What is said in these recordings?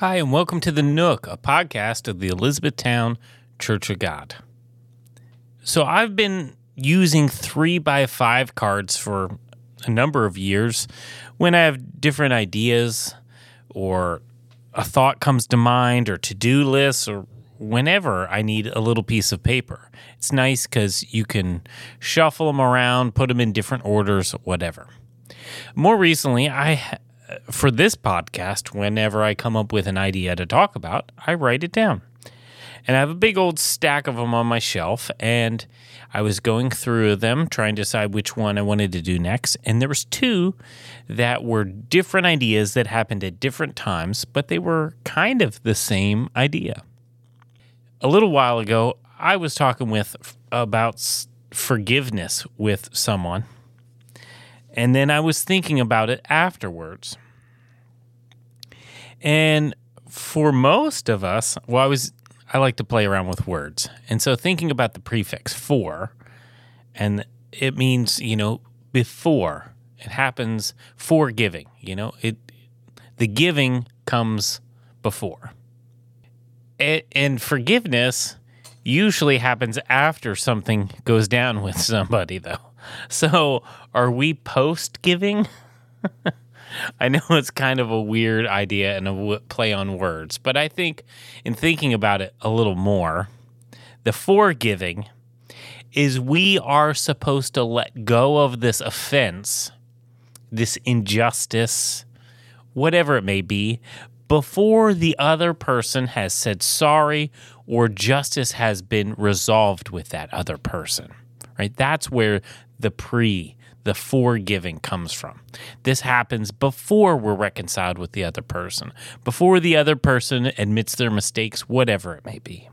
Hi, and welcome to The Nook, a podcast of the Elizabethtown Church of God. So, I've been using three by five cards for a number of years when I have different ideas or a thought comes to mind or to do lists or whenever I need a little piece of paper. It's nice because you can shuffle them around, put them in different orders, whatever. More recently, I for this podcast, whenever I come up with an idea to talk about, I write it down. And I have a big old stack of them on my shelf, and I was going through them trying to decide which one I wanted to do next. And there was two that were different ideas that happened at different times, but they were kind of the same idea. A little while ago, I was talking with about forgiveness with someone and then I was thinking about it afterwards. And for most of us, well, I was I like to play around with words. And so thinking about the prefix for, and it means, you know, before. It happens for giving, you know, it the giving comes before. It, and forgiveness usually happens after something goes down with somebody though. So, are we post giving? I know it's kind of a weird idea and a play on words, but I think in thinking about it a little more, the forgiving is we are supposed to let go of this offense, this injustice, whatever it may be, before the other person has said sorry or justice has been resolved with that other person. Right? That's where the pre, the forgiving comes from. This happens before we're reconciled with the other person, before the other person admits their mistakes, whatever it may be.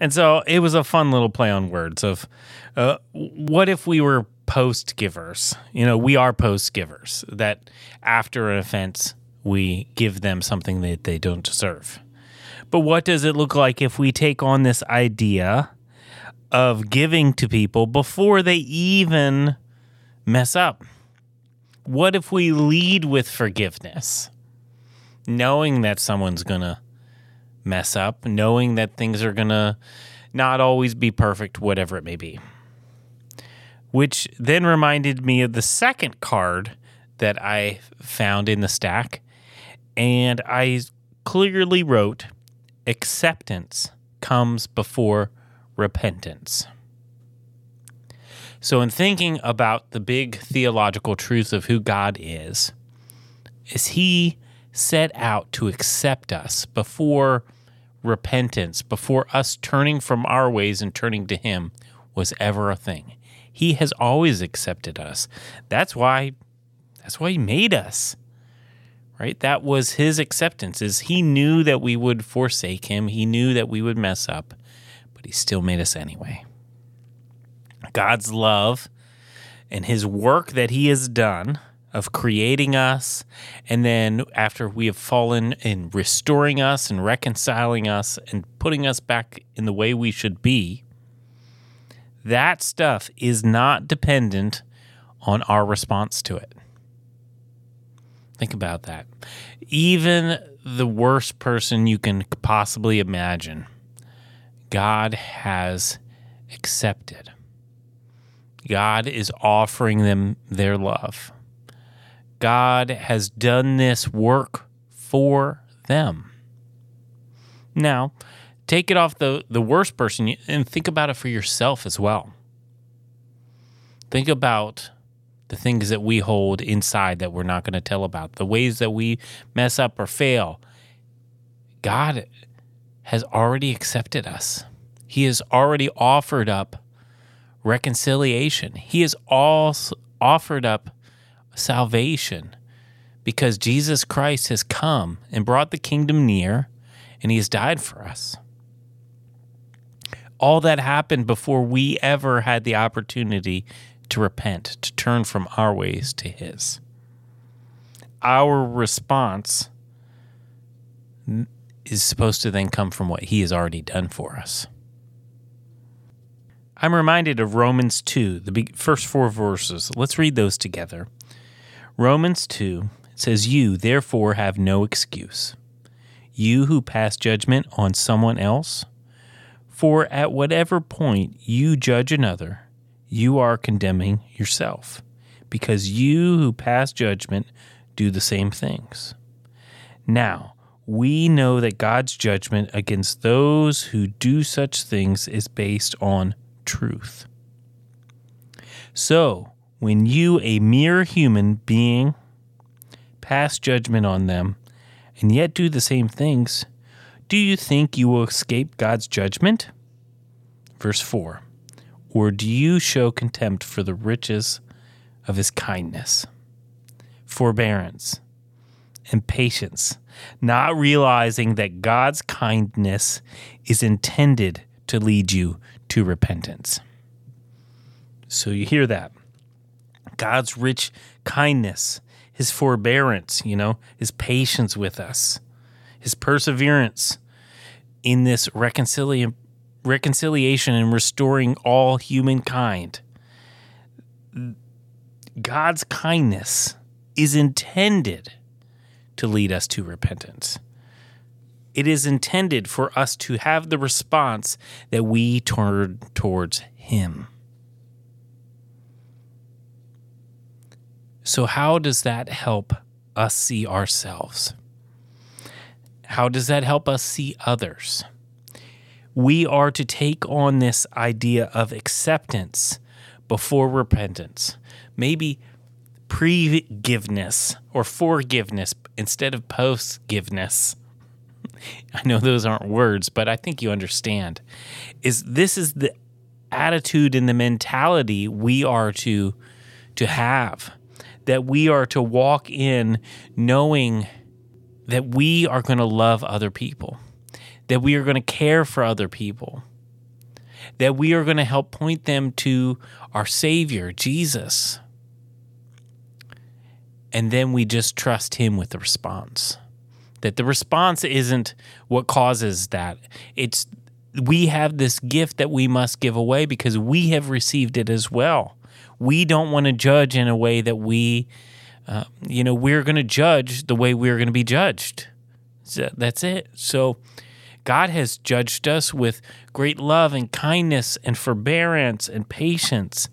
And so it was a fun little play on words of uh, what if we were post givers? You know, we are post givers, that after an offense, we give them something that they don't deserve. But what does it look like if we take on this idea of giving to people before they even mess up? What if we lead with forgiveness, knowing that someone's going to mess up, knowing that things are going to not always be perfect, whatever it may be? Which then reminded me of the second card that I found in the stack. And I clearly wrote acceptance comes before repentance. So, in thinking about the big theological truth of who God is, is He set out to accept us before repentance, before us turning from our ways and turning to Him was ever a thing. He has always accepted us. That's why that's why he made us. Right? That was his acceptance. Is he knew that we would forsake him. He knew that we would mess up but he still made us anyway. God's love and his work that he has done of creating us, and then after we have fallen in restoring us and reconciling us and putting us back in the way we should be, that stuff is not dependent on our response to it. Think about that. Even the worst person you can possibly imagine God has accepted. God is offering them their love. God has done this work for them. Now, take it off the, the worst person and think about it for yourself as well. Think about the things that we hold inside that we're not going to tell about, the ways that we mess up or fail. God has already accepted us. He has already offered up reconciliation. He has also offered up salvation because Jesus Christ has come and brought the kingdom near and he has died for us. All that happened before we ever had the opportunity to repent, to turn from our ways to his. Our response is supposed to then come from what he has already done for us. I'm reminded of Romans 2, the first four verses. Let's read those together. Romans 2 says, You therefore have no excuse. You who pass judgment on someone else, for at whatever point you judge another, you are condemning yourself, because you who pass judgment do the same things. Now, we know that God's judgment against those who do such things is based on truth. So, when you, a mere human being, pass judgment on them and yet do the same things, do you think you will escape God's judgment? Verse 4 Or do you show contempt for the riches of his kindness, forbearance, and patience, not realizing that God's kindness is intended to lead you to repentance? So you hear that. God's rich kindness, his forbearance, you know, his patience with us, his perseverance in this reconciliation reconciliation and restoring all humankind. God's kindness is intended to lead us to repentance. It is intended for us to have the response that we turn towards Him. So, how does that help us see ourselves? How does that help us see others? We are to take on this idea of acceptance before repentance, maybe pre-giveness or forgiveness instead of post-giveness. I know those aren't words, but I think you understand. Is this is the attitude and the mentality we are to to have that we are to walk in knowing that we are going to love other people, that we are going to care for other people, that we are going to help point them to our Savior, Jesus. And then we just trust Him with the response. That the response isn't what causes that. It's we have this gift that we must give away because we have received it as well we don't want to judge in a way that we, uh, you know, we're going to judge the way we're going to be judged. So that's it. So God has judged us with great love and kindness and forbearance and patience.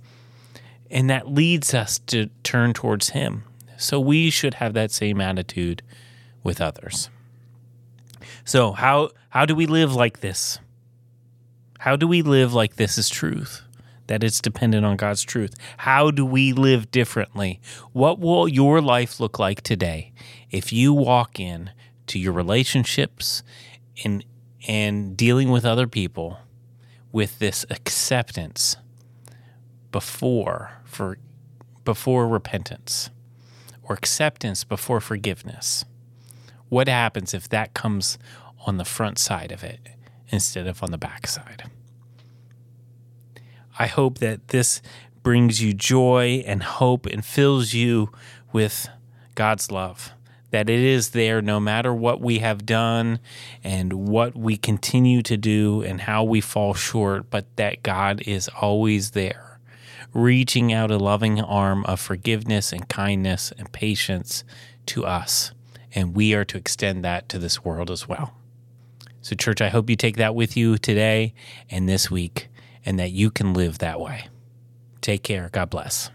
And that leads us to turn towards Him. So we should have that same attitude with others. So how how do we live like this? How do we live like this is truth? that it's dependent on God's truth. How do we live differently? What will your life look like today if you walk in to your relationships and and dealing with other people with this acceptance before for before repentance or acceptance before forgiveness? What happens if that comes on the front side of it instead of on the back side? I hope that this brings you joy and hope and fills you with God's love. That it is there no matter what we have done and what we continue to do and how we fall short, but that God is always there, reaching out a loving arm of forgiveness and kindness and patience to us. And we are to extend that to this world as well. So, church, I hope you take that with you today and this week and that you can live that way. Take care. God bless.